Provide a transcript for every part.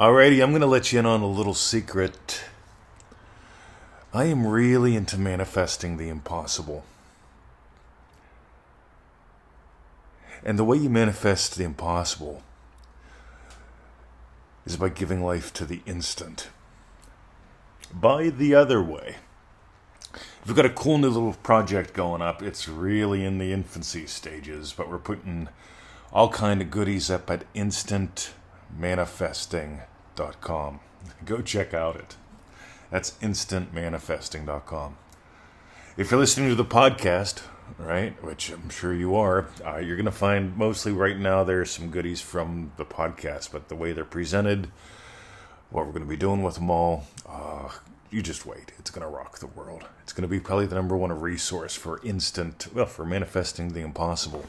Alrighty, I'm going to let you in on a little secret. I am really into manifesting the impossible. And the way you manifest the impossible is by giving life to the instant. By the other way, we've got a cool new little project going up. It's really in the infancy stages, but we're putting all kind of goodies up at instantmanifesting.com. Go check out it. That's instantmanifesting.com. If you're listening to the podcast, right, which I'm sure you are, uh, you're going to find mostly right now there's some goodies from the podcast, but the way they're presented, what we're going to be doing with them all, uh, you just wait. It's going to rock the world. It's going to be probably the number one resource for instant, well, for manifesting the impossible.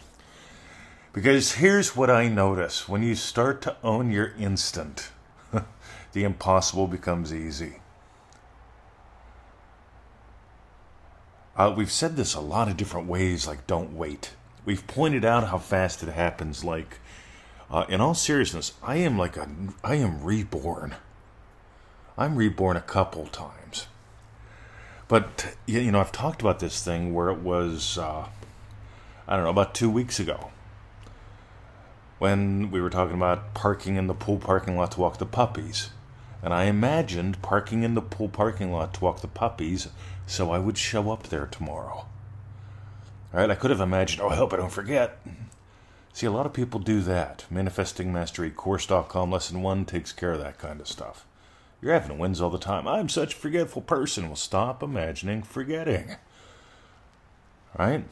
Because here's what I notice when you start to own your instant, the impossible becomes easy. Uh, we've said this a lot of different ways, like don't wait. We've pointed out how fast it happens. Like, uh, in all seriousness, I am like a, I am reborn. I'm reborn a couple times. But you know, I've talked about this thing where it was, uh, I don't know, about two weeks ago, when we were talking about parking in the pool parking lot to walk the puppies. And I imagined parking in the pool parking lot to walk the puppies so I would show up there tomorrow. All right, I could have imagined, oh, I hope I don't forget. See, a lot of people do that. Manifesting Mastery Course.com Lesson 1 takes care of that kind of stuff. You're having wins all the time. I'm such a forgetful person. Well, stop imagining forgetting. Right?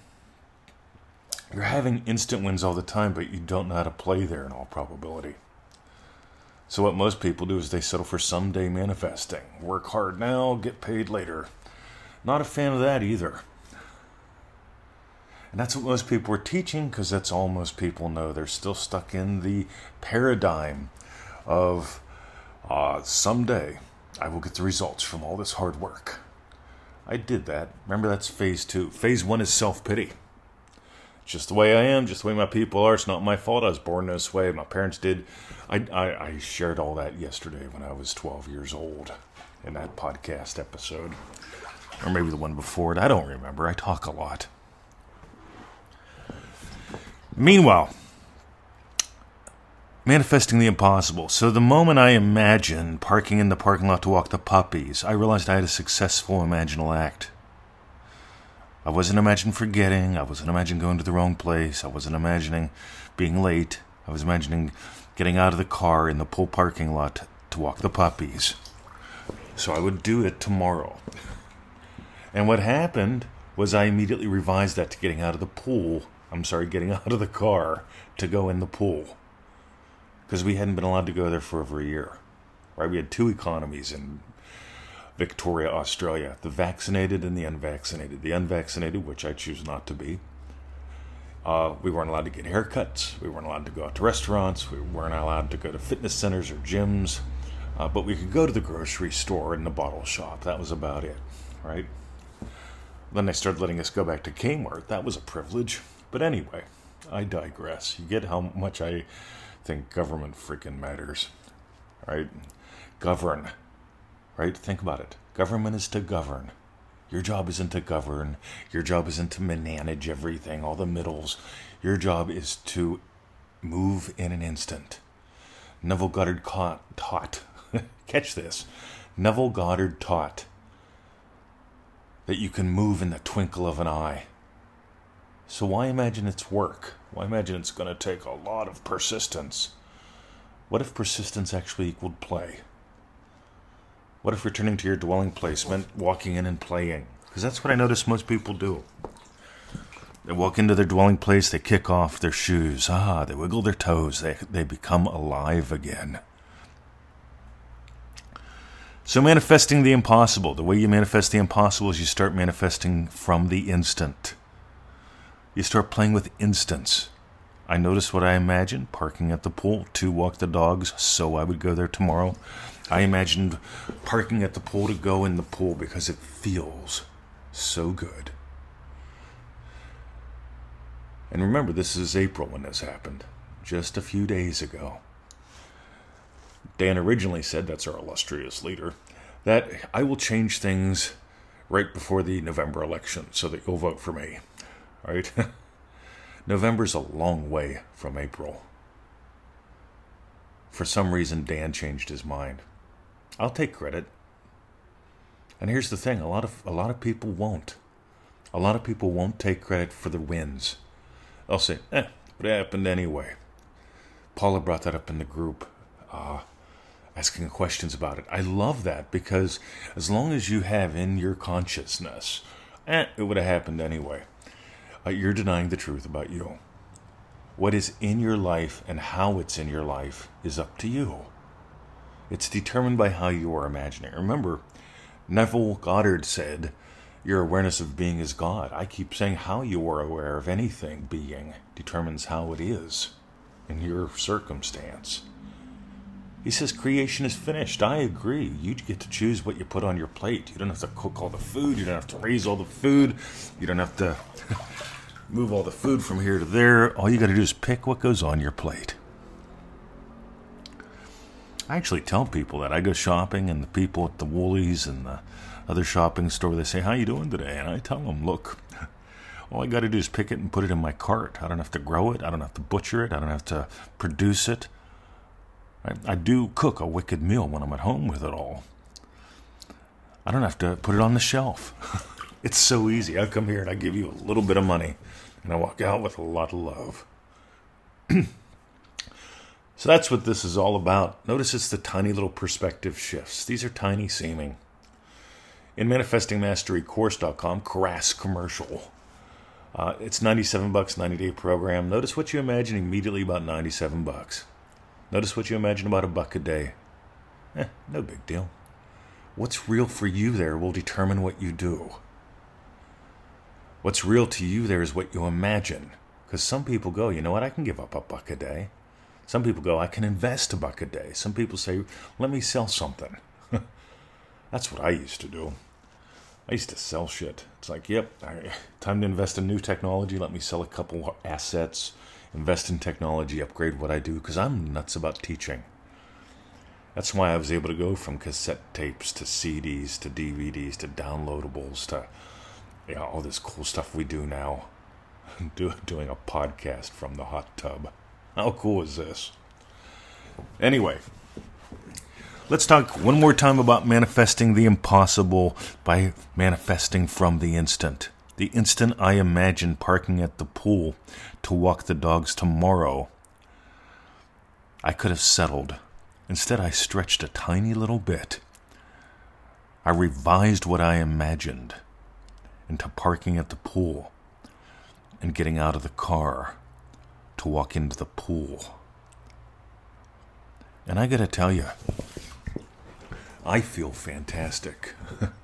You're having instant wins all the time, but you don't know how to play there in all probability. So, what most people do is they settle for someday manifesting. Work hard now, get paid later. Not a fan of that either. And that's what most people are teaching because that's all most people know. They're still stuck in the paradigm of uh, someday I will get the results from all this hard work. I did that. Remember, that's phase two. Phase one is self pity. Just the way I am, just the way my people are. It's not my fault. I was born this way. My parents did. I, I, I shared all that yesterday when I was 12 years old in that podcast episode or maybe the one before it. I don't remember. I talk a lot. Meanwhile, manifesting the impossible. So the moment I imagined parking in the parking lot to walk the puppies, I realized I had a successful imaginal act. I wasn't imagining forgetting. I wasn't imagining going to the wrong place. I wasn't imagining being late. I was imagining getting out of the car in the pool parking lot to walk the puppies. So I would do it tomorrow. And what happened was I immediately revised that to getting out of the pool. I'm sorry, getting out of the car to go in the pool. Because we hadn't been allowed to go there for over a year. Right? We had two economies in Victoria, Australia the vaccinated and the unvaccinated. The unvaccinated, which I choose not to be, uh, we weren't allowed to get haircuts. We weren't allowed to go out to restaurants. We weren't allowed to go to fitness centers or gyms. Uh, but we could go to the grocery store and the bottle shop. That was about it, right? Then they started letting us go back to Kmart. That was a privilege. But anyway, I digress. You get how much I think government freaking matters. Right? Govern. Right? Think about it. Government is to govern. Your job isn't to govern. Your job isn't to manage everything, all the middles. Your job is to move in an instant. Neville Goddard taught. Catch this. Neville Goddard taught that you can move in the twinkle of an eye. So why imagine it's work? Why imagine it's going to take a lot of persistence? What if persistence actually equaled play? What if returning to your dwelling place meant walking in and playing? Because that's what I notice most people do. They walk into their dwelling place, they kick off their shoes, ah, they wiggle their toes, they, they become alive again. So, manifesting the impossible. The way you manifest the impossible is you start manifesting from the instant. You start playing with instants. I noticed what I imagined parking at the pool to walk the dogs so I would go there tomorrow. I imagined parking at the pool to go in the pool because it feels so good. And remember, this is April when this happened, just a few days ago. Dan originally said, that's our illustrious leader, that I will change things right before the November election so that you'll vote for me. Right? November's a long way from April. For some reason, Dan changed his mind. I'll take credit. And here's the thing: a lot of a lot of people won't. A lot of people won't take credit for the wins. They'll say, "Eh, it happened anyway." Paula brought that up in the group, uh, asking questions about it. I love that because as long as you have in your consciousness, eh, it would have happened anyway. Uh, you're denying the truth about you. What is in your life and how it's in your life is up to you. It's determined by how you are imagining. Remember, Neville Goddard said, Your awareness of being is God. I keep saying how you are aware of anything being determines how it is in your circumstance. He says creation is finished. I agree. You get to choose what you put on your plate. You don't have to cook all the food. You don't have to raise all the food. You don't have to move all the food from here to there. All you got to do is pick what goes on your plate. I actually tell people that I go shopping, and the people at the Woolies and the other shopping store they say, "How you doing today?" And I tell them, "Look, all I got to do is pick it and put it in my cart. I don't have to grow it. I don't have to butcher it. I don't have to produce it. I, I do cook a wicked meal when I'm at home with it all. I don't have to put it on the shelf. it's so easy. I come here and I give you a little bit of money, and I walk out with a lot of love." So that's what this is all about. Notice it's the tiny little perspective shifts. These are tiny seeming. In manifestingmasterycourse.com, crass commercial. Uh, it's 97 bucks, 90 day program. Notice what you imagine immediately about 97 bucks. Notice what you imagine about a buck a day. Eh, no big deal. What's real for you there will determine what you do. What's real to you there is what you imagine. Because some people go, you know what, I can give up a buck a day. Some people go, I can invest a buck a day. Some people say, let me sell something. That's what I used to do. I used to sell shit. It's like, yep, time to invest in new technology. Let me sell a couple assets, invest in technology, upgrade what I do, because I'm nuts about teaching. That's why I was able to go from cassette tapes to CDs to DVDs to downloadables to you know, all this cool stuff we do now. do, doing a podcast from the hot tub. How cool is this? Anyway, let's talk one more time about manifesting the impossible by manifesting from the instant. The instant I imagine parking at the pool to walk the dogs tomorrow, I could have settled. Instead, I stretched a tiny little bit. I revised what I imagined into parking at the pool and getting out of the car to walk into the pool. And I gotta tell you, I feel fantastic.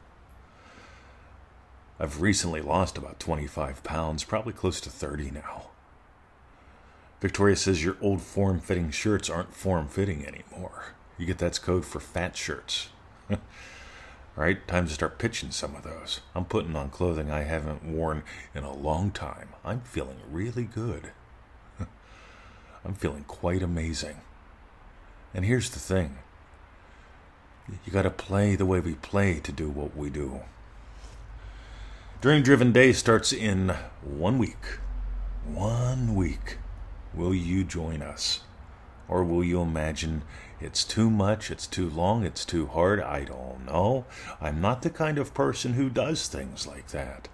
I've recently lost about 25 pounds, probably close to 30 now. Victoria says your old form fitting shirts aren't form fitting anymore. You get that's code for fat shirts. All right, time to start pitching some of those. I'm putting on clothing I haven't worn in a long time. I'm feeling really good. I'm feeling quite amazing. And here's the thing you got to play the way we play to do what we do. Dream Driven Day starts in one week. One week. Will you join us? Or will you imagine it's too much, it's too long, it's too hard? I don't know. I'm not the kind of person who does things like that.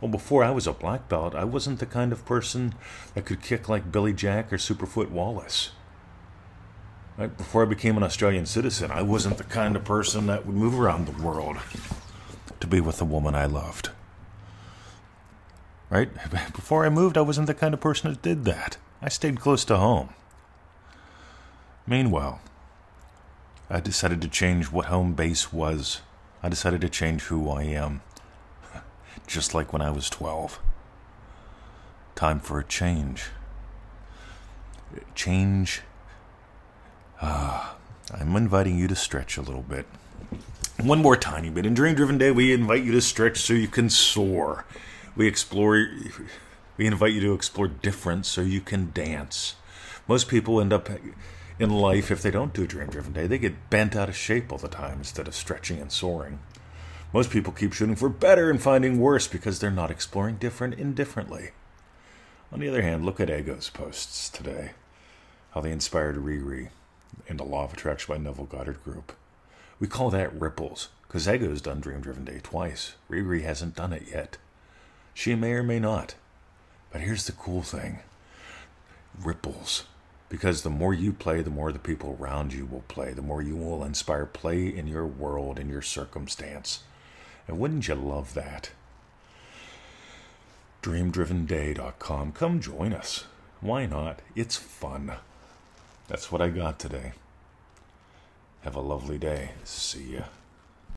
Well, before I was a black belt, I wasn't the kind of person that could kick like Billy Jack or Superfoot Wallace. Right before I became an Australian citizen, I wasn't the kind of person that would move around the world to be with the woman I loved. Right? Before I moved, I wasn't the kind of person that did that. I stayed close to home. Meanwhile, I decided to change what home base was. I decided to change who I am just like when I was 12. Time for a change. Change. Ah, I'm inviting you to stretch a little bit. One more tiny bit. In Dream Driven Day, we invite you to stretch so you can soar. We explore. We invite you to explore difference so you can dance. Most people end up in life, if they don't do dream driven day, they get bent out of shape all the time instead of stretching and soaring. Most people keep shooting for better and finding worse because they're not exploring different indifferently. On the other hand, look at Ego's posts today, how they inspired Riri in The Law of Attraction by Neville Goddard Group. We call that ripples, because Ego's done Dream Driven Day twice. Riri hasn't done it yet. She may or may not. But here's the cool thing ripples. Because the more you play, the more the people around you will play, the more you will inspire play in your world, in your circumstance. And wouldn't you love that? DreamDrivenDay.com. Come join us. Why not? It's fun. That's what I got today. Have a lovely day. See ya.